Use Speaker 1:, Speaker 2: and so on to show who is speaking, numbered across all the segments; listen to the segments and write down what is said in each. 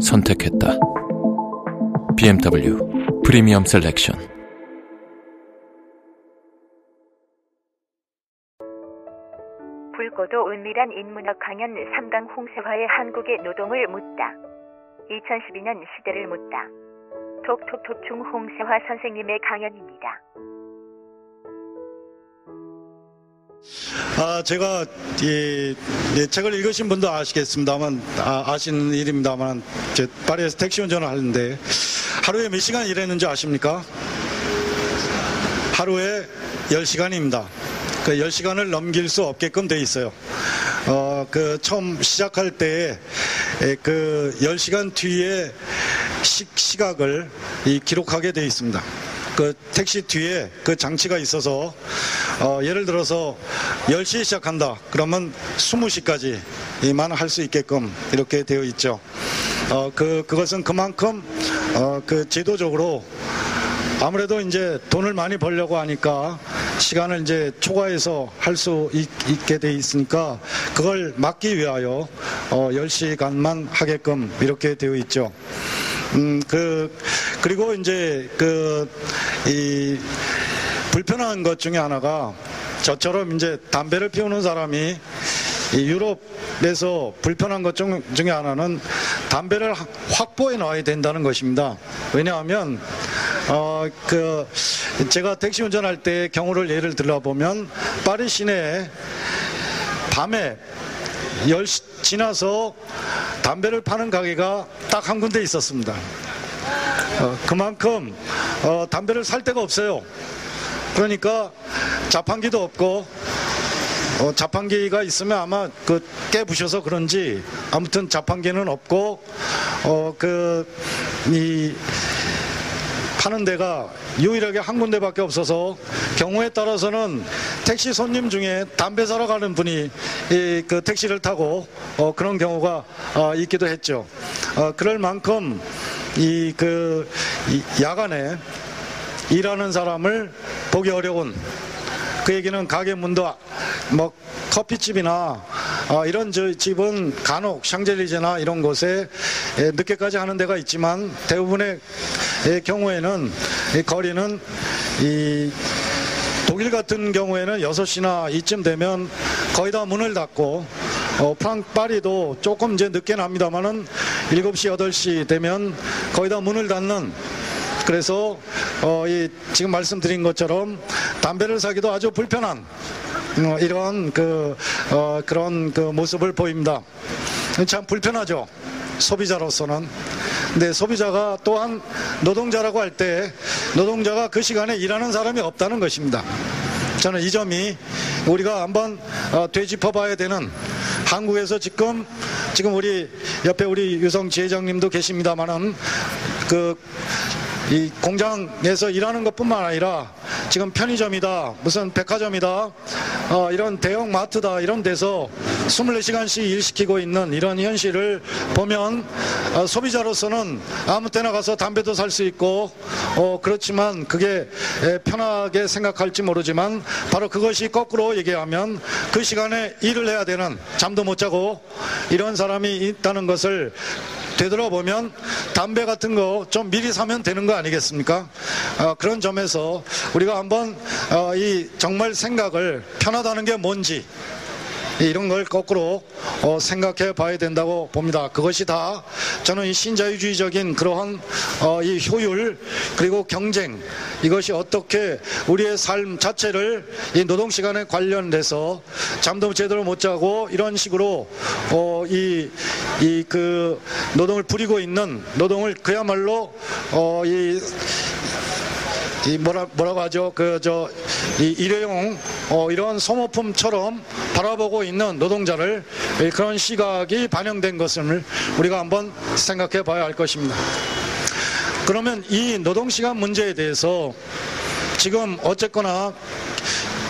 Speaker 1: 선택했다. BMW 프리미엄 selection.
Speaker 2: 붉고도 은밀한 인문학 강연 3강 홍세화의 한국의 노동을 묻다. 2012년 시대를 묻다. 톡톡톡 중 홍세화 선생님의 강연입니다.
Speaker 3: 아, 제가 이, 이 책을 읽으신 분도 아시겠습니다만 아, 시는 일입니다만 제 파리에서 택시 운전을 하는데 하루에 몇 시간 일했는지 아십니까? 하루에 10시간입니다. 그 10시간을 넘길 수 없게끔 돼 있어요. 어, 그 처음 시작할 때에 그 10시간 뒤에 시, 시각을 이 기록하게 돼 있습니다. 그 택시 뒤에 그 장치가 있어서 어, 예를 들어서 10시에 시작한다. 그러면 20시까지만 할 수 있게끔 이렇게 되어 있죠. 어, 그, 그것은 그만큼 어, 그 제도적으로 아무래도 이제 돈을 많이 벌려고 하니까 시간을 이제 초과해서 할 수 있게 돼 있으니까 그걸 막기 위하여 어 10시간만 하게끔 이렇게 되어 있죠. 음, 그, 그리고 이제 그, 이, 불편한 것 중에 하나가 저처럼 이제 담배를 피우는 사람이 유럽에서 불편한 것 중, 중에 하나는 담배를 확보해 놔야 된다는 것입니다. 왜냐하면 어, 그, 제가 택시 운전할 때 경우를 예를 들어 보면, 파리 시내에 밤에 10시 지나서 담배를 파는 가게가 딱 한 군데 있었습니다. 어, 그만큼 어, 담배를 살 데가 없어요. 그러니까 자판기도 없고 어, 자판기가 있으면 아마 그 깨부셔서 그런지 아무튼 자판기는 없고 어그이 파는 데가 유일하게 한 군데밖에 없어서 경우에 따라서는 택시 손님 중에 담배 사러 가는 분이 그 택시를 타고 어 그런 경우가 어 있기도 했죠. 어 그럴 만큼 이 그 야간에 일하는 사람을 보기 어려운 그 얘기는 가게 문도 뭐 커피집이나 어, 이런 집은 간혹 샹젤리제나 이런 곳에 늦게까지 하는 데가 있지만 대부분의 경우에는 이 거리는 이 독일 같은 경우에는 6시나 이쯤 되면 거의 다 문을 닫고 어, 프랑 파리도 조금 이제 늦게 납니다만은 7시, 8시 되면 거의 다 문을 닫는 그래서 어, 이 지금 말씀드린 것처럼 담배를 사기도 아주 불편한 어, 이런 그 어, 그런 그 모습을 보입니다. 참 불편하죠. 소비자로서는. 근데 소비자가 또한 노동자라고 할 때 노동자가 그 시간에 일하는 사람이 없다는 것입니다. 저는 이 점이 우리가 한번 어, 되짚어 봐야 되는 한국에서 지금 지금 우리 옆에 우리 유성 지회장님도 계십니다만은 그 이 공장에서 일하는 것뿐만 아니라 지금 편의점이다, 무슨 백화점이다, 어, 이런 대형 마트다 이런 데서 24시간씩 일시키고 있는 이런 현실을 보면 어, 소비자로서는 아무 때나 가서 담배도 살 수 있고 어, 그렇지만 그게 편하게 생각할지 모르지만 바로 그것이 거꾸로 얘기하면 그 시간에 일을 해야 되는 잠도 못 자고 이런 사람이 있다는 것을 되돌아보면 담배 같은 거 좀 미리 사면 되는 거 아니겠습니까? 어, 그런 점에서 우리가 한번 어, 이 정말 생각을 편하다는 게 뭔지 이런 걸 거꾸로 어, 생각해 봐야 된다고 봅니다. 그것이 다 저는 이 신자유주의적인 그러한 어, 이 효율 그리고 경쟁 이것이 어떻게 우리의 삶 자체를 이 노동 시간에 관련돼서 잠도 제대로 못 자고 이런 식으로 어, 이이 그 노동을 부리고 있는 노동을 그야말로 어, 이 이 뭐라 뭐라고 하죠? 그저이 일회용 어, 이런 소모품처럼 바라보고 있는 노동자를 이 그런 시각이 반영된 것을 우리가 한번 생각해 봐야 할 것입니다. 그러면 이 노동시간 문제에 대해서 지금 어쨌거나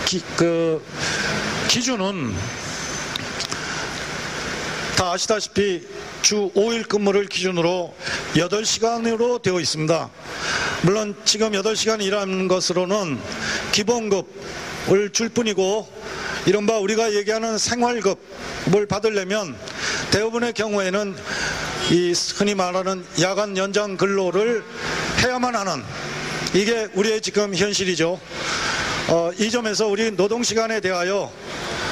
Speaker 3: 기, 그 기준은 다 아시다시피 주 5일 근무를 기준으로 8시간으로 되어 있습니다. 물론 지금 8시간 일하는 것으로는 기본급을 줄 뿐이고 이른바 우리가 얘기하는 생활급을 받으려면 대부분의 경우에는 이 흔히 말하는 야간 연장 근로를 해야만 하는 이게 우리의 지금 현실이죠. 어, 이 점에서 우리 노동시간에 대하여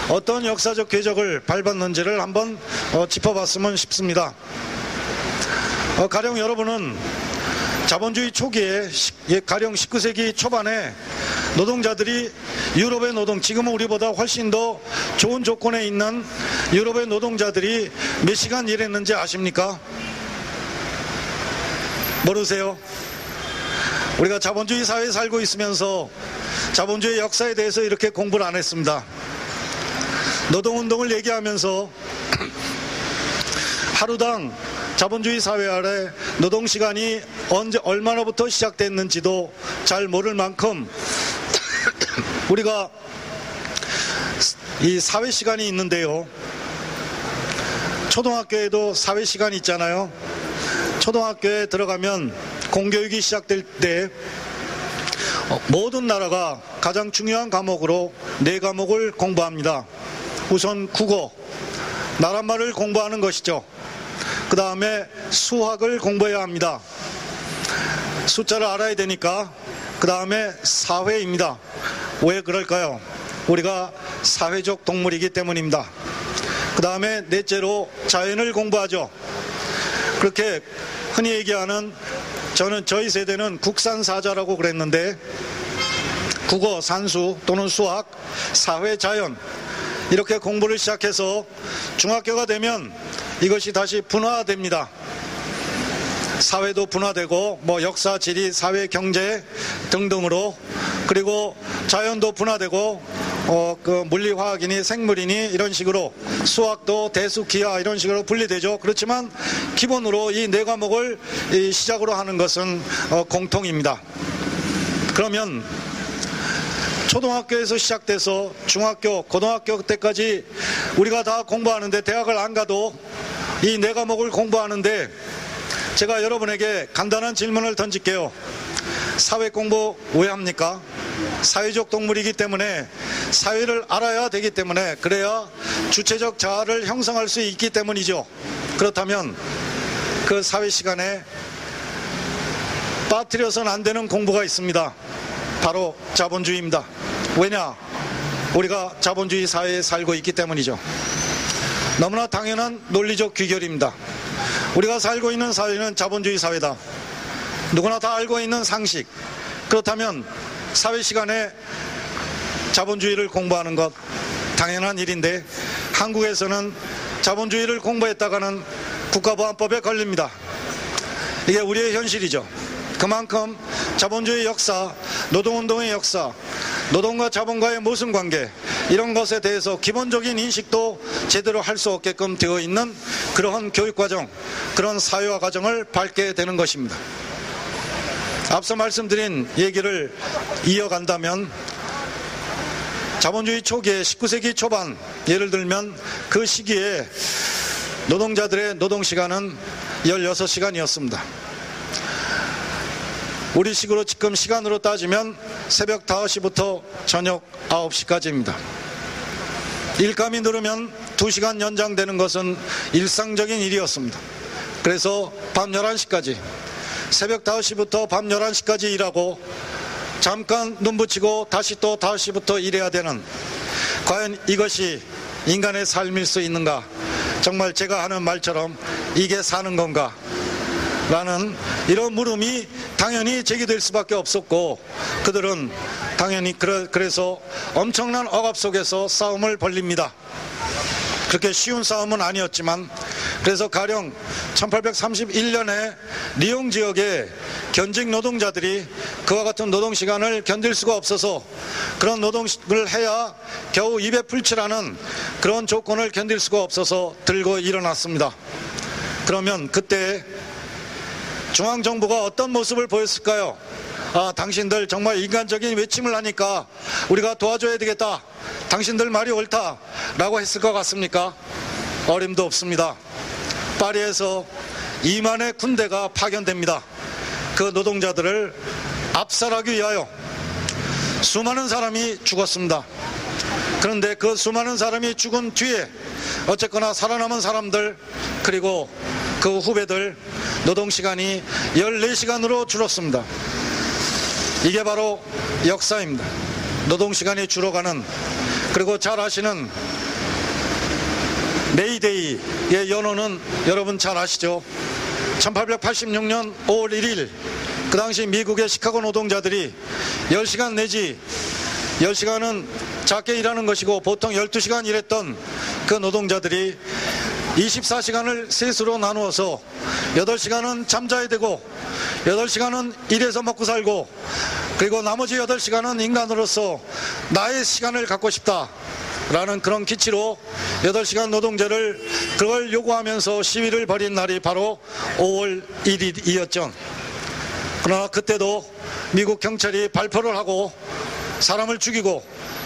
Speaker 3: 어떤 역사적 궤적을 밟았는지를 한번 어, 짚어봤으면 싶습니다. 어, 가령 여러분은 자본주의 초기에 예, 가령 19세기 초반에 노동자들이 유럽의 노동 지금은 우리보다 훨씬 더 좋은 조건에 있는 유럽의 노동자들이 몇 시간 일했는지 아십니까? 모르세요? 우리가 자본주의 사회에 살고 있으면서 자본주의 역사에 대해서 이렇게 공부를 안 했습니다. 노동운동을 얘기하면서 하루당 자본주의 사회 아래 노동시간이 언제, 얼마나부터 시작됐는지도 잘 모를 만큼 우리가 이 사회 시간이 있는데요. 초등학교에도 사회 시간이 있잖아요. 초등학교에 들어가면 공교육이 시작될 때 모든 나라가 가장 중요한 과목으로 네 과목을 공부합니다. 우선 국어, 나라말을 공부하는 것이죠. 그 다음에 수학을 공부해야 합니다. 숫자를 알아야 되니까 그 다음에 사회입니다. 왜 그럴까요? 우리가 사회적 동물이기 때문입니다. 그 다음에 넷째로 자연을 공부하죠. 그렇게 흔히 얘기하는 저는 저희 세대는 국산 사자라고 그랬는데 국어, 산수 또는 수학, 사회, 자연 이렇게 공부를 시작해서 중학교가 되면 이것이 다시 분화됩니다. 사회도 분화되고 뭐 역사, 지리, 사회, 경제 등등으로 그리고 자연도 분화되고 어, 그 물리, 화학이니 생물이니 이런 식으로 수학도 대수, 기하 이런 식으로 분리되죠. 그렇지만 기본으로 이 네 과목을 이 시작으로 하는 것은 어, 공통입니다. 그러면 초등학교에서 시작돼서 중학교, 고등학교 때까지 우리가 다 공부하는데 대학을 안 가도 이 네 과목을 공부하는데 제가 여러분에게 간단한 질문을 던질게요. 사회 공부 왜 합니까? 사회적 동물이기 때문에 사회를 알아야 되기 때문에 그래야 주체적 자아를 형성할 수 있기 때문이죠. 그렇다면 그 사회 시간에 빠뜨려서는 안 되는 공부가 있습니다. 바로 자본주의입니다. 왜냐? 우리가 자본주의 사회에 살고 있기 때문이죠. 너무나 당연한 논리적 귀결입니다. 우리가 살고 있는 사회는 자본주의 사회다. 누구나 다 알고 있는 상식. 그렇다면 사회 시간에 자본주의를 공부하는 것 당연한 일인데 한국에서는 자본주의를 공부했다가는 국가보안법에 걸립니다. 이게 우리의 현실이죠. 그만큼 자본주의 역사, 노동운동의 역사, 노동과 자본과의 모순 관계 이런 것에 대해서 기본적인 인식도 제대로 할 수 없게끔 되어 있는 그러한 교육 과정, 그런 사회화 과정을 밟게 되는 것입니다. 앞서 말씀드린 얘기를 이어간다면 자본주의 초기에 19세기 초반 예를 들면 그 시기에 노동자들의 노동시간은 16시간이었습니다. 우리 식으로 지금 시간으로 따지면 새벽 5시부터 저녁 9시까지입니다. 일감이 늘으면 2시간 연장되는 것은 일상적인 일이었습니다. 그래서 밤 11시까지 새벽 5시부터 밤 11시까지 일하고 잠깐 눈 붙이고 다시 또 5시부터 일해야 되는 과연 이것이 인간의 삶일 수 있는가? 정말 제가 하는 말처럼 이게 사는 건가? 라는 이런 물음이 당연히 제기될 수밖에 없었고 그들은 당연히 그래서 엄청난 억압 속에서 싸움을 벌립니다. 그렇게 쉬운 싸움은 아니었지만 그래서 가령 1831년에 리용 지역의 견직 노동자들이 그와 같은 노동 시간을 견딜 수가 없어서 그런 노동을 해야 겨우 입에 풀칠하는 그런 조건을 견딜 수가 없어서 들고 일어났습니다. 그러면 그때 중앙정부가 어떤 모습을 보였을까요? 아, 당신들 정말 인간적인 외침을 하니까 우리가 도와줘야 되겠다. 당신들 말이 옳다. 라고 했을 것 같습니까? 어림도 없습니다. 파리에서 2만의 군대가 파견됩니다. 그 노동자들을 압살하기 위하여 수많은 사람이 죽었습니다. 그런데 그 수많은 사람이 죽은 뒤에 어쨌거나 살아남은 사람들 그리고 그 후배들 노동시간이 14시간으로 줄었습니다. 이게 바로 역사입니다. 노동시간이 줄어가는 그리고 잘 아시는 메이데이의 연호는 여러분 잘 아시죠? 1886년 5월 1일 그 당시 미국의 시카고 노동자들이 10시간 내지 10시간은 작게 일하는 것이고 보통 12시간 일했던 그 노동자들이 24시간을 셋으로 나누어서 8시간은 잠자야 되고 8시간은 일해서 먹고 살고 그리고 나머지 8시간은 인간으로서 나의 시간을 갖고 싶다. 라는 그런 기치로 8시간 노동제를 그걸 요구하면서 시위를 벌인 날이 바로 5월 1일이었죠. 그러나 그때도 미국 경찰이 발표를 하고 사람을 죽이고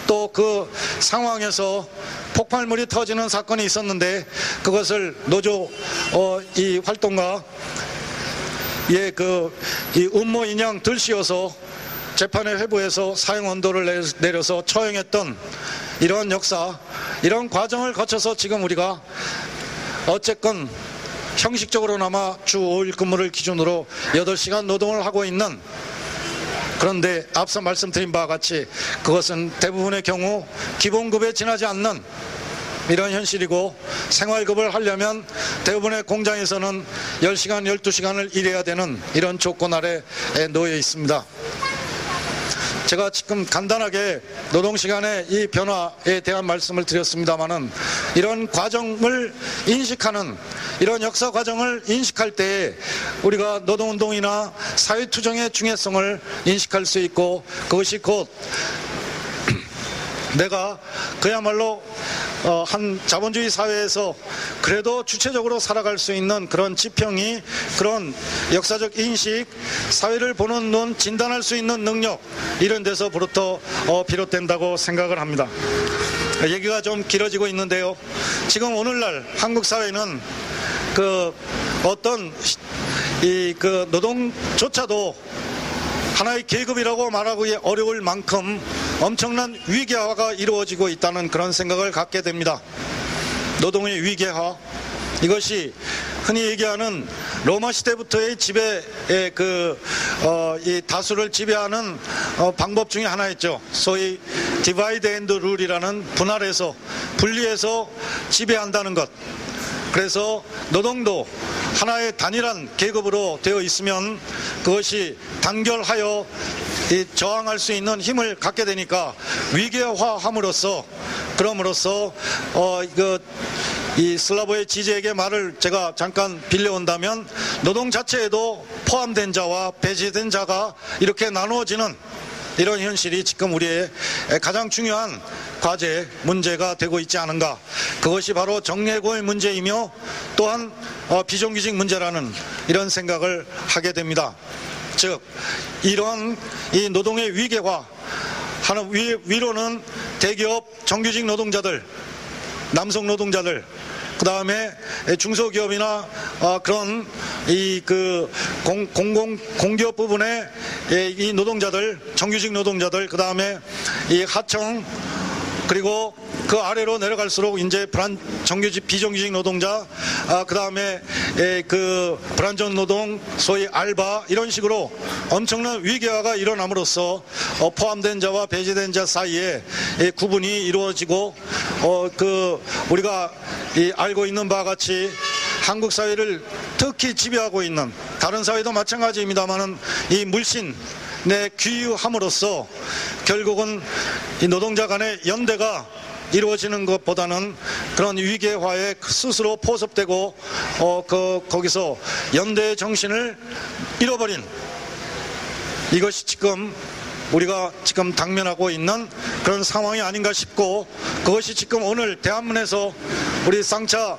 Speaker 3: 또 그 상황에서 폭발물이 터지는 사건이 있었는데 그것을 노조 어, 이 활동가 예그이 음모 인양 들씌워서 재판에 회부해서 사형 언도를 내려서 처형했던 이러한 역사, 이런 과정을 거쳐서 지금 우리가 어쨌건 형식적으로나마 주 5일 근무를 기준으로 8시간 노동을 하고 있는 그런데 앞서 말씀드린 바와 같이 그것은 대부분의 경우 기본급에 지나지 않는 이런 현실이고 생활급을 하려면 대부분의 공장에서는 10시간, 12시간을 일해야 되는 이런 조건 아래 놓여 있습니다. 제가 지금 간단하게 노동시간의 이 변화에 대한 말씀을 드렸습니다만은 이런 과정을 인식하는 이런 역사 과정을 인식할 때 우리가 노동운동이나 사회투정의 중요성을 인식할 수 있고 그것이 곧 내가 그야말로 어, 한 자본주의 사회에서 그래도 주체적으로 살아갈 수 있는 그런 지평이 그런 역사적 인식, 사회를 보는 눈, 진단할 수 있는 능력 이런 데서부터 어, 비롯된다고 생각을 합니다. 얘기가 좀 길어지고 있는데요. 지금 오늘날 한국 사회는 그 어떤 이 그 노동조차도 하나의 계급이라고 말하기 어려울 만큼 엄청난 위계화가 이루어지고 있다는 그런 생각을 갖게 됩니다. 노동의 위계화 이것이 흔히 얘기하는 로마 시대부터의 지배의 그, 어, 이 다수를 지배하는 어, 방법 중에 하나였죠. 소위 divide and rule이라는 분할해서 분리해서 지배한다는 것. 그래서 노동도 하나의 단일한 계급으로 되어 있으면 그것이 단결하여 저항할 수 있는 힘을 갖게 되니까 위계화함으로써 그럼으로써 어 이거 이 슬라보예 지젝의 말을 제가 잠깐 빌려온다면 노동 자체에도 포함된 자와 배제된 자가 이렇게 나누어지는 이런 현실이 지금 우리의 가장 중요한 과제, 문제가 되고 있지 않은가. 그것이 바로 정예고의 문제이며 또한 어, 비정규직 문제라는 이런 생각을 하게 됩니다. 즉, 이런 이 노동의 위계화, 하는 위, 위로는 대기업 정규직 노동자들, 남성 노동자들, 그 다음에 중소기업이나 어, 그런 이 그 공공 공기업 부분의 이 노동자들 정규직 노동자들 그 다음에 이 하청 그리고 그 아래로 내려갈수록 이제 불안 정규직 비정규직 노동자 아, 그 다음에 그 불안전 노동 소위 알바 이런 식으로 엄청난 위계화가 일어남으로써 어, 포함된 자와 배제된 자 사이에 구분이 이루어지고 어, 그 우리가 알고 있는 바와 같이 한국 사회를 특히 지배하고 있는 다른 사회도 마찬가지입니다만은 이 물신 내 귀유함으로써 결국은 이 노동자 간의 연대가 이루어지는 것보다는 그런 위계화에 스스로 포섭되고 어, 그, 거기서 연대의 정신을 잃어버린 이것이 지금 우리가 지금 당면하고 있는 그런 상황이 아닌가 싶고 그것이 지금 오늘 대한문에서 우리 쌍차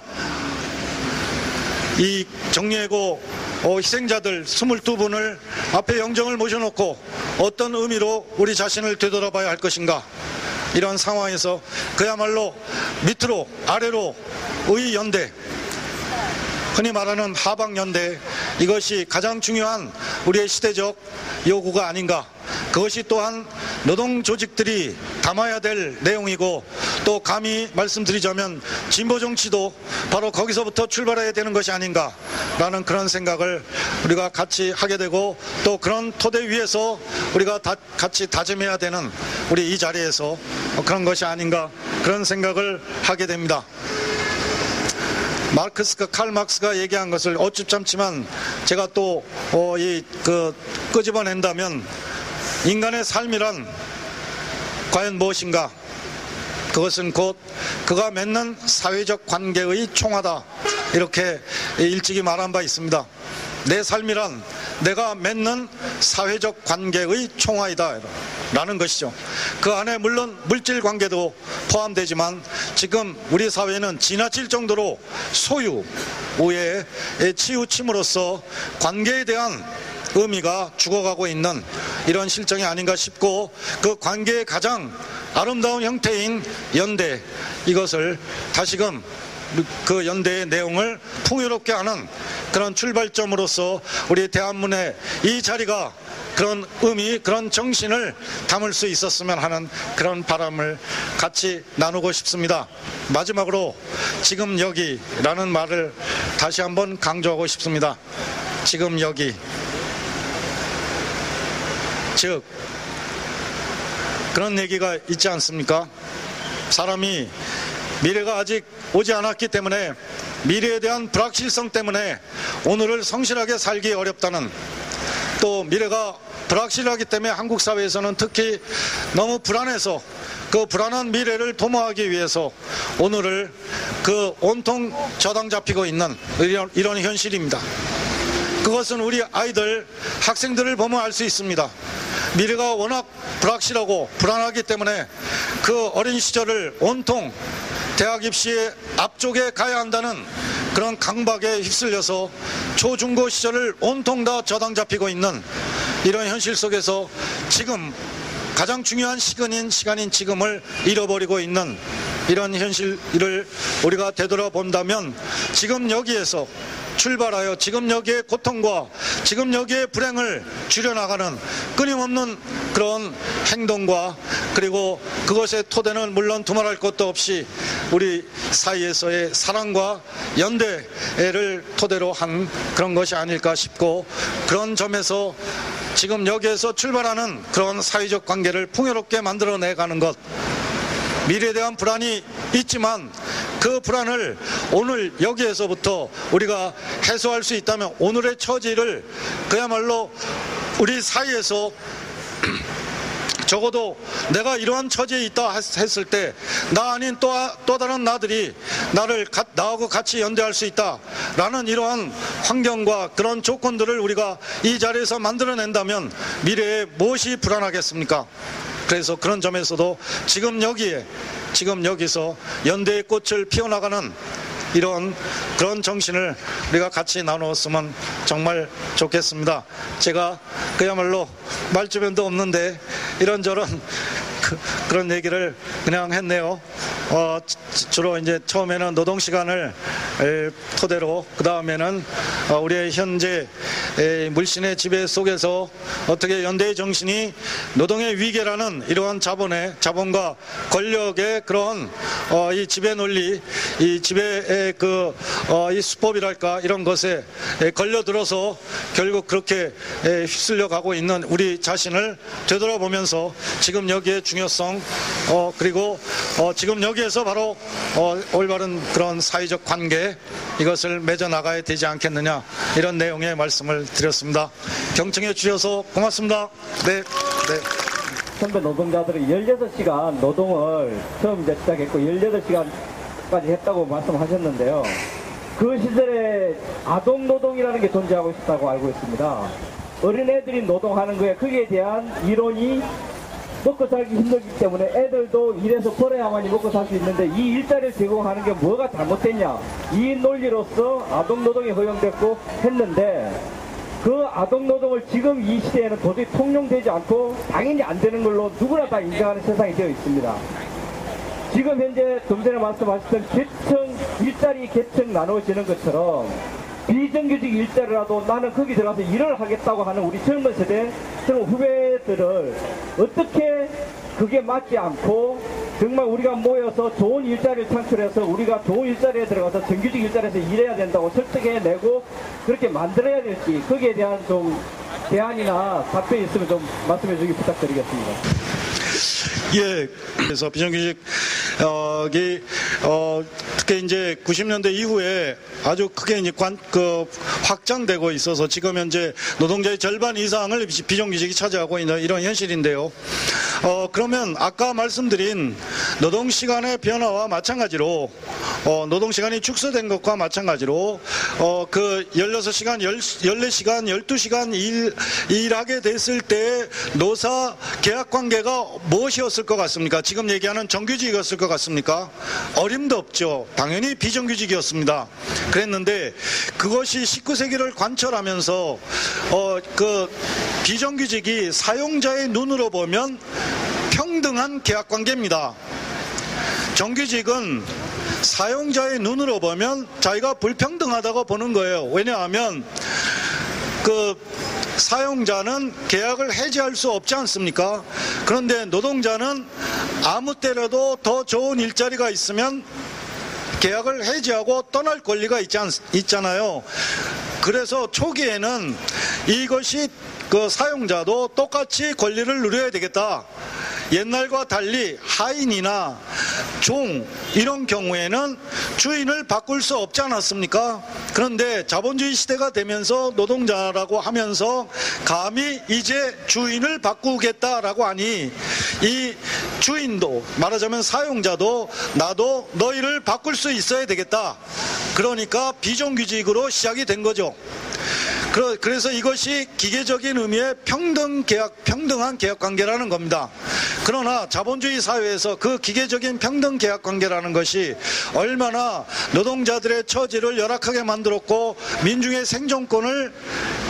Speaker 3: 이 정리해고 어, 희생자들 22분을 앞에 영정을 모셔놓고 어떤 의미로 우리 자신을 되돌아봐야 할 것인가 이런 상황에서 그야말로 밑으로 아래로 의 연대 흔히 말하는 하방연대 이것이 가장 중요한 우리의 시대적 요구가 아닌가 그것이 또한 노동 조직들이 담아야 될 내용이고 또 감히 말씀드리자면 진보 정치도 바로 거기서부터 출발해야 되는 것이 아닌가라는 그런 생각을 우리가 같이 하게 되고 또 그런 토대 위에서 우리가 다 같이 다짐해야 되는 우리 이 자리에서 그런 것이 아닌가 그런 생각을 하게 됩니다. 마르크스가 칼 막스가 얘기한 것을 어줍잖지만 제가 또이그 끄집어낸다면 인간의 삶이란 과연 무엇인가? 그것은 곧 그가 맺는 사회적 관계의 총화다. 이렇게 일찍이 말한 바 있습니다. 내 삶이란 내가 맺는 사회적 관계의 총화이다. 라는 것이죠. 그 안에 물론 물질 관계도 포함되지만 지금 우리 사회는 지나칠 정도로 소유, 우에 치우침으로써 관계에 대한 의미가 죽어가고 있는 이런 실정이 아닌가 싶고 그 관계의 가장 아름다운 형태인 연대 이것을 다시금 그 연대의 내용을 풍요롭게 하는 그런 출발점으로서 우리 대한문의 이 자리가 그런 의미, 그런 정신을 담을 수 있었으면 하는 그런 바람을 같이 나누고 싶습니다. 마지막으로 지금 여기라는 말을 다시 한번 강조하고 싶습니다. 지금 여기. 즉, 그런 얘기가 있지 않습니까? 사람이 미래가 아직 오지 않았기 때문에 미래에 대한 불확실성 때문에 오늘을 성실하게 살기 어렵다는 또 미래가 불확실하기 때문에 한국 사회에서는 특히 너무 불안해서 그 불안한 미래를 도모하기 위해서 오늘을 그 온통 저당 잡히고 있는 이런, 이런 현실입니다. 그것은 우리 아이들, 학생들을 보면 알 수 있습니다. 미래가 워낙 불확실하고 불안하기 때문에 그 어린 시절을 온통 대학 입시의 앞쪽에 가야 한다는 그런 강박에 휩쓸려서 초중고 시절을 온통 다 저당 잡히고 있는 이런 현실 속에서 지금 가장 중요한 시간인 시간인 지금을 잃어버리고 있는 이런 현실을 우리가 되돌아본다면 지금 여기에서 출발하여 지금 여기에 고통과 지금 여기에 불행을 줄여나가는 끊임없는 그런 행동과 그리고 그것의 토대는 물론 두말할 것도 없이 우리 사이에서의 사랑과 연대를 토대로 한 그런 것이 아닐까 싶고 그런 점에서 지금 여기에서 출발하는 그런 사회적 관계를 풍요롭게 만들어내가는 것 미래에 대한 불안이 있지만 그 불안을 오늘 여기에서부터 우리가 해소할 수 있다면 오늘의 처지를 그야말로 우리 사이에서 적어도 내가 이러한 처지에 있다 했을 때 나 아닌 또, 또 다른 나들이 나를 가, 나하고 같이 연대할 수 있다라는 이러한 환경과 그런 조건들을 우리가 이 자리에서 만들어낸다면 미래에 무엇이 불안하겠습니까? 그래서 그런 점에서도 지금 여기에 지금 여기서 연대의 꽃을 피워나가는 이런 그런 정신을 우리가 같이 나누었으면 정말 좋겠습니다. 제가 그야말로 말주변도 없는데 이런저런 그, 런 얘기를 그냥 했네요. 어, 주로 이제 처음에는 노동 시간을 토대로 그 다음에는 어, 우리의 현재 물신의 지배 속에서 어떻게 연대의 정신이 노동의 위계라는 이러한 자본의 자본과 권력의 그런 어, 이 지배 논리, 이 지배의 그이 어, 수법이랄까 이런 것에 걸려들어서 결국 그렇게 휩쓸려 가고 있는 우리 자신을 되돌아보면서 지금 여기에 중요성 그리고 지금 여기에서 바로 올바른 그런 사회적 관계 이것을 맺어 나가야 되지 않겠느냐 이런 내용의 말씀을 드렸습니다. 경청해 주셔서 고맙습니다. 네. 네.
Speaker 4: 선배 노동자들이 16시간 노동을 처음 시작했고 18시간 노동 까지 했다고 말씀하셨는데요. 그 시절에 아동 노동이라는 게 존재하고 있었다고 알고 있습니다. 어린애들이 노동하는 거에 거기에 대한 이론이 먹고 살기 힘들기 때문에 애들도 일해서 벌어야만이 먹고 살 수 있는데 이 일자리를 제공하는 게 뭐가 잘못됐냐 이 논리로서 아동 노동이 허용됐고 했는데 그 아동 노동을 지금 이 시대에는 도저히 통용되지 않고 당연히 안 되는 걸로 누구나 다 인정하는 세상이 되어 있습니다. 지금 현재 좀 전에 말씀하셨던 계층 일자리 계층 나누어지는 것처럼 비정규직 일자리라도 나는 거기 들어가서 일을 하겠다고 하는 우리 젊은 세대 젊은 후배들을 어떻게 그게 맞지 않고 정말 우리가 모여서 좋은 일자리를 창출해서 우리가 좋은 일자리에 들어가서 정규직 일자리에서 일해야 된다고 설득해내고 그렇게 만들어야 될지 거기에 대한 좀 대안이나 답변이 있으면 좀 말씀해 주기 부탁드리겠습니다.
Speaker 3: 예, 그래서 비정규직 어, 이, 어, 특히 이제 90년대 이후에 아주 크게 이제 관, 그 확장되고 있어서 지금 현재 노동자의 절반 이상을 비- 비정규직이 차지하고 있는 이런 현실인데요. 어, 그러면 아까 말씀드린 노동 시간의 변화와 마찬가지로 어, 노동 시간이 축소된 것과 마찬가지로 어, 그 16시간, 14시간, 12시간 일, 일하게 됐을 때 노사 계약 관계가 무엇이었을 것 같습니까? 지금 얘기하는 정규직이었을 것 같습니까? 어림도 없죠. 당연히 비정규직이었습니다. 그랬는데 그것이 19세기를 관철하면서 어, 그 비정규직이 사용자의 눈으로 보면 평등한 계약 관계입니다. 정규직은 사용자의 눈으로 보면 자기가 불평등하다고 보는 거예요. 왜냐하면 그 사용자는 계약을 해지할 수 없지 않습니까? 그런데 노동자는 아무 때라도 더 좋은 일자리가 있으면 계약을 해지하고 떠날 권리가 있지 않, 있잖아요. 그래서 초기에는 이것이 그 사용자도 똑같이 권리를 누려야 되겠다. 옛날과 달리 하인이나 종 이런 경우에는 주인을 바꿀 수 없지 않았습니까? 그런데 자본주의 시대가 되면서 노동자라고 하면서 감히 이제 주인을 바꾸겠다라고 하니 이 주인도 말하자면 사용자도 나도 너희를 바꿀 수 있어야 되겠다. 그러니까 비정규직으로 시작이 된 거죠. 그래서 이것이 기계적인 의미의 평등 계약, 평등한 계약 관계라는 겁니다. 그러나 자본주의 사회에서 그 기계적인 평등 계약 관계라는 것이 얼마나 노동자들의 처지를 열악하게 만들었고 민중의 생존권을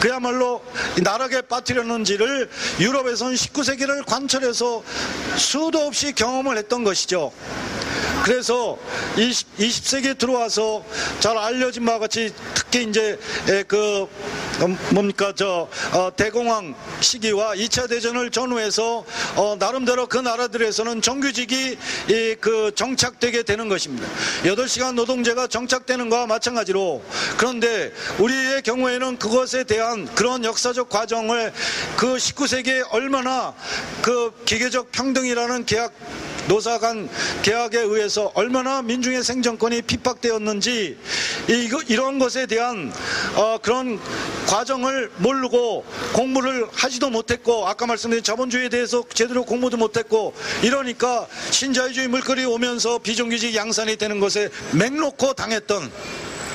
Speaker 3: 그야말로 나락에 빠뜨렸는지를 유럽에서는 19세기를 관철해서 수도 없이 경험을 했던 것이죠. 그래서 20, 20세기에 들어와서 잘 알려진 바와 같이 특히 이제 에, 그 음, 뭡니까 저 어, 대공황 시기와 2차 대전을 전후해서 어, 나름대로 그 나라들에서는 정규직이 이, 그 정착되게 되는 것입니다. 8시간 노동제가 정착되는 것과 마찬가지로 그런데 우리의 경우에는 그것에 대한 그런 역사적 과정을 그 19세기에 얼마나 그 기계적 평등이라는 계약 노사 간 계약에 의해서 얼마나 민중의 생존권이 핍박되었는지 이, 이런 것에 대한 어, 그런 과정을 모르고 공부를 하지도 못했고 아까 말씀드린 자본주의에 대해서 제대로 공부도 못했고 이러니까 신자유주의 물거리 오면서 비정규직 양산이 되는 것에 맥놓고 당했던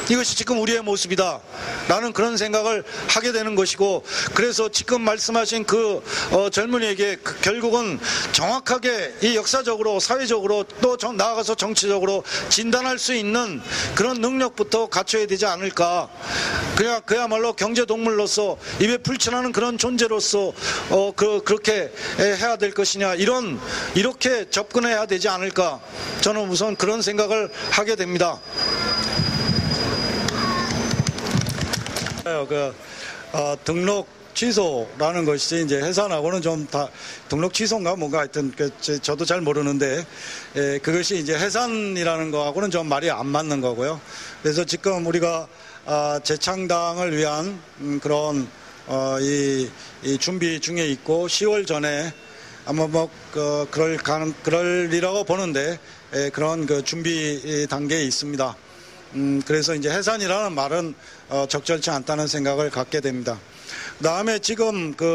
Speaker 3: 이것이 지금 우리의 모습이다. 라는 그런 생각을 하게 되는 것이고, 그래서 지금 말씀하신 그 어, 젊은이에게 그 결국은 정확하게 이 역사적으로, 사회적으로 또 정- 나아가서 정치적으로 진단할 수 있는 그런 능력부터 갖춰야 되지 않을까. 그냥 그야말로 경제 동물로서 입에 풀칠하는 그런 존재로서 어, 그, 그렇게 해야 될 것이냐. 이런, 이렇게 접근해야 되지 않을까. 저는 우선 그런 생각을 하게 됩니다. 그 어, 등록 취소라는 것이 이제 해산하고는 좀 다 등록 취소인가 뭔가 하여튼 그 제- 저도 잘 모르는데 에, 그것이 이제 해산이라는 거하고는 좀 말이 안 맞는 거고요. 그래서 지금 우리가 아, 재창당을 위한 음, 그런 어, 이, 이 준비 중에 있고 10월 전에 아마 뭐 그, 그럴 가능 그럴리라고 보는데 에, 그런 그 준비 단계에 있습니다. 음, 그래서 이제 해산이라는 말은 어, 적절치 않다는 생각을 갖게 됩니다. 다음에 지금 그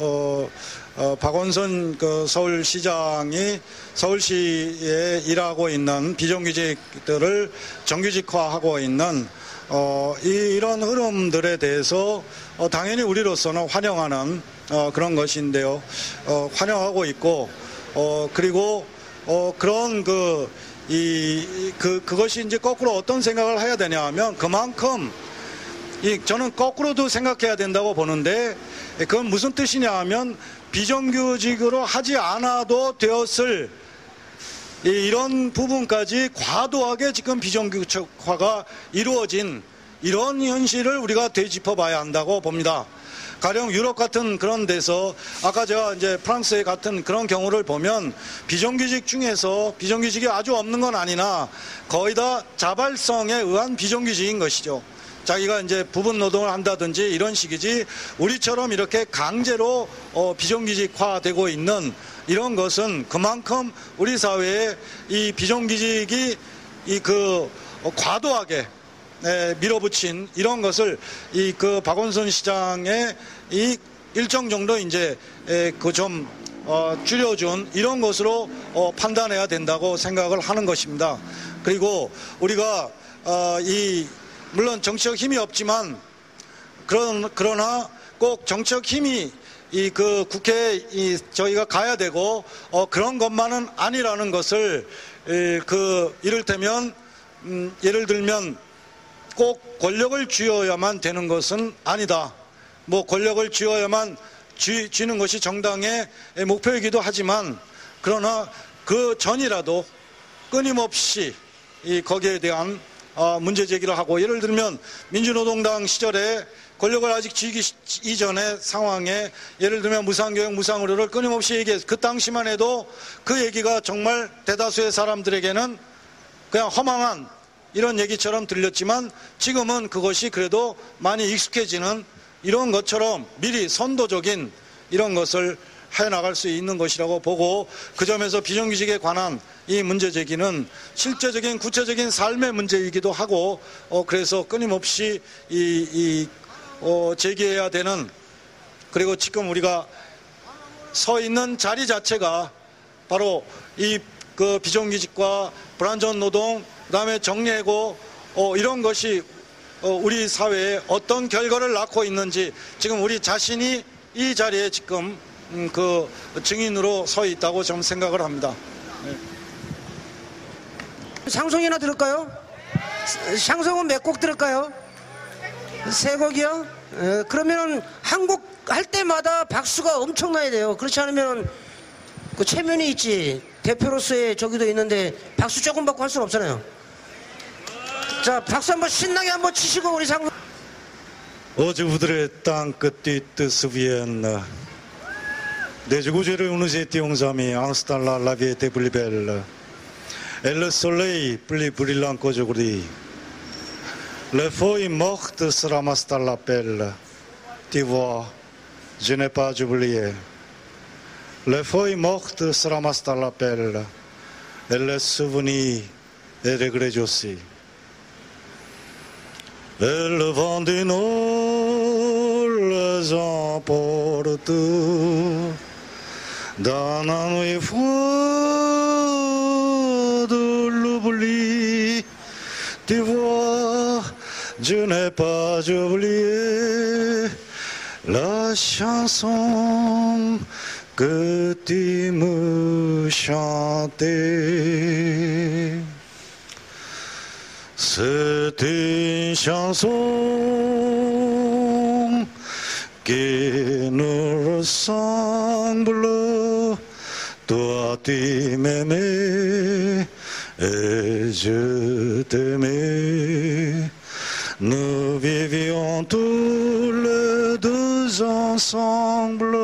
Speaker 3: 어, 어, 박원순 그 서울시장이 서울시에 일하고 있는 비정규직들을 정규직화하고 있는 어, 이, 이런 흐름들에 대해서 어, 당연히 우리로서는 환영하는 어, 그런 것인데요. 어, 환영하고 있고 어, 그리고 어, 그런 그, 이, 그, 그것이 이제 거꾸로 어떤 생각을 해야 되냐 하면 그만큼 이, 저는 거꾸로도 생각해야 된다고 보는데 그건 무슨 뜻이냐 하면 비정규직으로 하지 않아도 되었을 이- 이런 부분까지 과도하게 지금 비정규직화가 이루어진 이런 현실을 우리가 되짚어 봐야 한다고 봅니다. 가령 유럽 같은 그런 데서 아까 제가 이제 프랑스의 같은 그런 경우를 보면 비정규직 중에서 비정규직이 아주 없는 건 아니나 거의 다 자발성에 의한 비정규직인 것이죠. 자기가 이제 부분 노동을 한다든지 이런 식이지 우리처럼 이렇게 강제로 어, 비정규직화되고 있는 이런 것은 그만큼 우리 사회에 이 비정규직이 이 그 과도하게 에, 밀어붙인 이런 것을 이 그 박원순 시장의 이 일정 정도 이제 그좀 어, 줄여준 이런 것으로 어, 판단해야 된다고 생각을 하는 것입니다. 그리고 우리가 어, 이 물론 정치적 힘이 없지만 그런 그러나 꼭 정치적 힘이 이 그 국회에 이 저희가 가야 되고 어 그런 것만은 아니라는 것을 에, 그 이를테면 음, 예를 들면 꼭 권력을 쥐어야만 되는 것은 아니다. 뭐 권력을 쥐어야만 쥐, 쥐는 것이 정당의 목표이기도 하지만 그러나 그 전이라도 끊임없이 이 거기에 대한 어, 문제 제기를 하고 예를 들면 민주노동당 시절에 권력을 아직 쥐기 시- 이전의 상황에 예를 들면 무상교육, 무상의료를 끊임없이 얘기해서 그 당시만 해도 그 얘기가 정말 대다수의 사람들에게는 그냥 허망한 이런 얘기처럼 들렸지만 지금은 그것이 그래도 많이 익숙해지는 이런 것처럼 미리 선도적인 이런 것을 해 나갈 수 있는 것이라고 보고 그 점에서 비정규직에 관한 이 문제 제기는 실제적인 구체적인 삶의 문제이기도 하고 어 그래서 끊임없이 이, 이 어, 제기해야 되는 그리고 지금 우리가 서 있는 자리 자체가 바로 이 그 비정규직과 불안전 노동 그다음에 정리해고 어, 이런 것이 어, 우리 사회에 어떤 결과를 낳고 있는지 지금 우리 자신이 이 자리에 지금 음, 그 증인으로 서 있다고 저는 생각을 합니다.
Speaker 5: 샹송이나 들을까요? 샹송은 몇 곡 들을까요? 세 곡이요? 에, 그러면 한 곡 할 때마다 박수가 엄청나야 돼요. 그렇지 않으면 그 체면이 있지. 대표로서의 저기도 있는데 박수 조금 받고 할 수는 없잖아요. 자, 박수 한번 신나게 한번 치시고 우리 상
Speaker 3: 어제부들의 땅 끝뒤 뜻 위엔 내주구제를 우느세 띠용삼이 앙스탈라 라비에 데블리벨 엘레 솔레이 플리 브릴랑 꼬조구리 Le feuille morte se ramasse dans la pelle. Tu vois, je n'ai pas oublié. Le feuille morte se ramasse dans la pelle. Et le souvenir est regret aussi. Et le vent du nord les emporte dans la nuit froide de l'oubli. Tu vois, je n'ai pas oublié la chanson que tu me chantais. Une chanson qui nous ressemble. Toi, tu m'aimais et je t'aimais. Nous vivions tous les deux ensemble.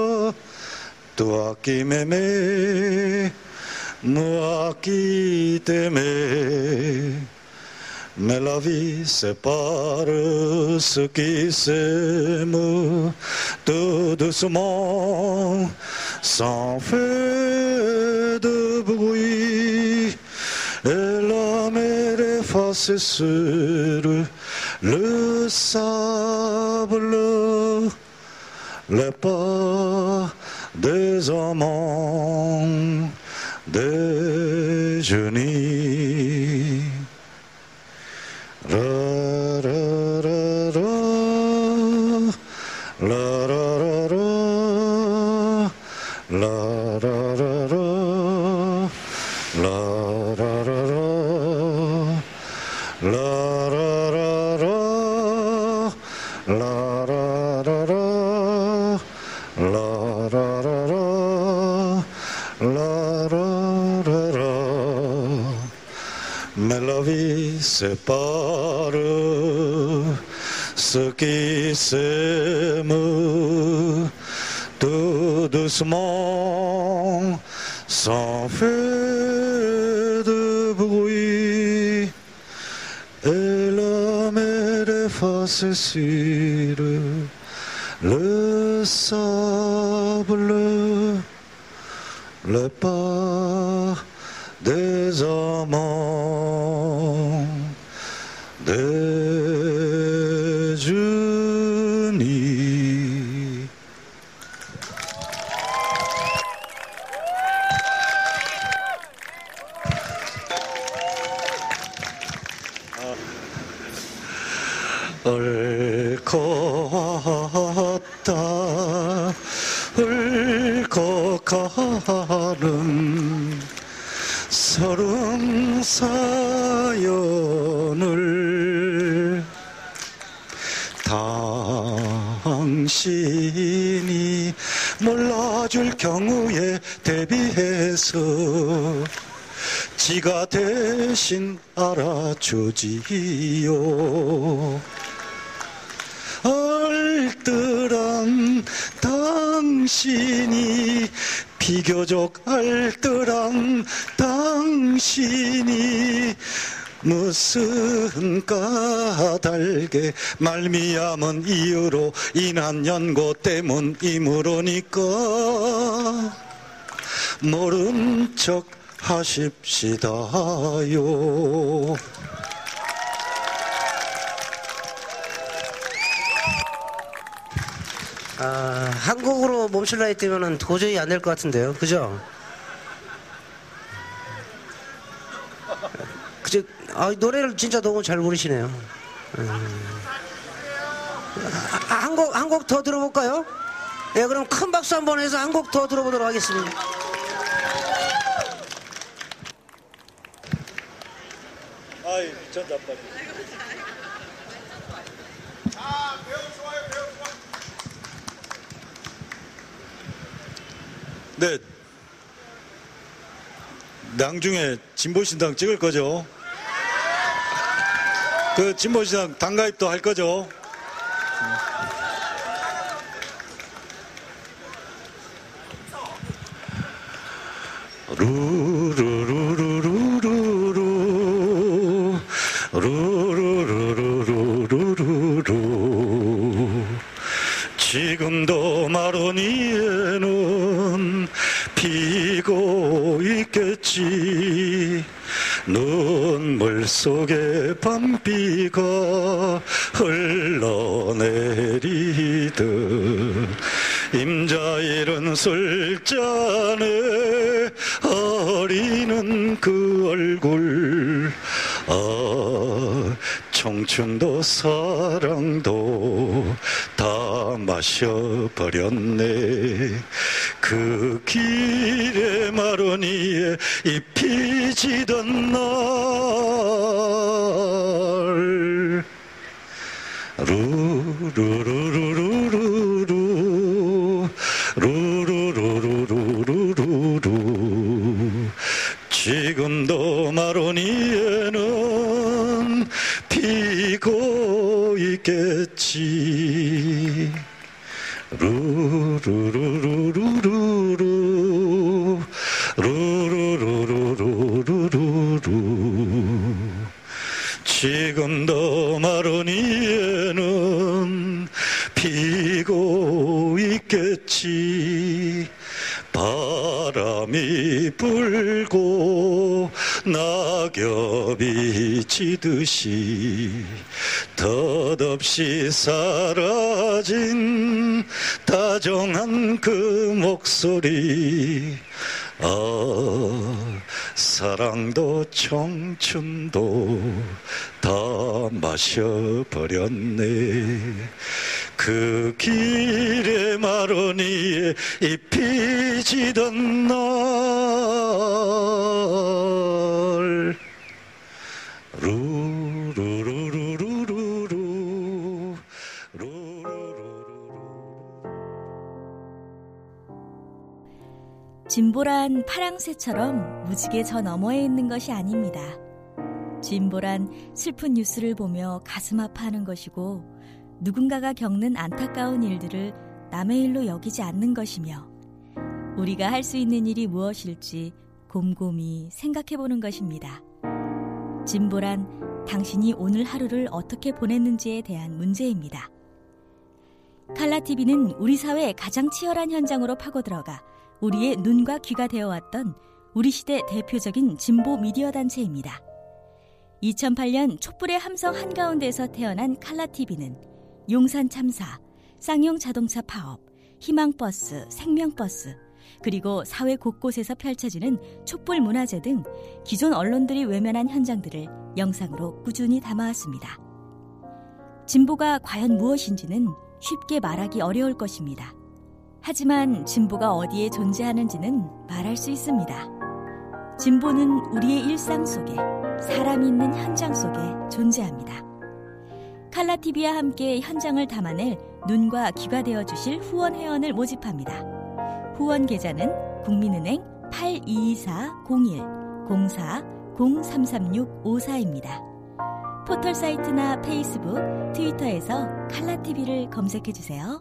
Speaker 3: Toi qui m'aimais, moi qui t'aimais. Mais la vie sépare ceux qui s'aiment tout doucement, sans faire de bruit. Et la mer efface sur le sable les pas des amants. Ra, sans faire de bruit. Et mer efface sur le sable le pas 얽어 왔다 얽어 가는 서름 사연을 당신이 몰라줄 경우에 대비해서 지가 대신 알아주지요. 알뜰한 당신이 비교적 알뜰한 당신이 무슨 까닭에 말미암은 이유로 인한 연고 때문이므로니까 모른 척 하십시다요.
Speaker 5: 아, 한국으로 멈출라 했다면 도저히 안 될 것 같은데요. 그죠? 그저, 아, 노래를 진짜 너무 잘 부르시네요. 음. 아, 한 곡, 한 곡 더 들어볼까요? 예, 그럼 큰 박수 한번 해서 한 곡 더 들어보도록 하겠습니다.
Speaker 3: 아이, 전자빨리. 네. 나중에 진보신당 찍을 거죠? 그 진보신당 당가입도 할 거죠? 눈물 속에 밤비가 흘러내리듯 임자일은 술잔에 어리는 그 얼굴. 아 청춘도 사랑도 다 마셔버렸네 그 길에 마로니에 잎이 지던 날 루루루루루루 루루루루루루루 지금도 마로니에는 피고 있겠지. 루루루루루루루 있겠지. 바람이 불고 낙엽이 지듯이 덧없이 사라진 다정한 그 목소리. 아 사랑도 청춘도 다 마셔버렸네. 그 길에 마로니에 잎이 지던 날. 루루루루루루
Speaker 6: 진보란 파랑새처럼 무지개 저 너머에 있는 것이 아닙니다. 진보란 슬픈 뉴스를 보며 가슴 아파하는 것이고 누군가가 겪는 안타까운 일들을 남의 일로 여기지 않는 것이며 우리가 할 수 있는 일이 무엇일지 곰곰이 생각해 보는 것입니다. 진보란 당신이 오늘 하루를 어떻게 보냈는지에 대한 문제입니다. 칼라TV는 우리 사회의 가장 치열한 현장으로 파고들어가 우리의 눈과 귀가 되어왔던 우리 시대 대표적인 진보 미디어 단체입니다. 2008년 촛불의 함성 한가운데에서 태어난 칼라TV는 용산 참사, 쌍용 자동차 파업, 희망버스, 생명버스, 그리고 사회 곳곳에서 펼쳐지는 촛불 문화제 등 기존 언론들이 외면한 현장들을 영상으로 꾸준히 담아왔습니다. 진보가 과연 무엇인지는 쉽게 말하기 어려울 것입니다. 하지만 진보가 어디에 존재하는지는 말할 수 있습니다. 진보는 우리의 일상 속에 사람이 있는 현장 속에 존재합니다. 칼라TV와 함께 현장을 담아낼 눈과 귀가 되어 주실 후원 회원을 모집합니다. 후원 계좌는 국민은행 822401 04 033654입니다. 포털 사이트나 페이스북, 트위터에서 칼라TV를 검색해 주세요.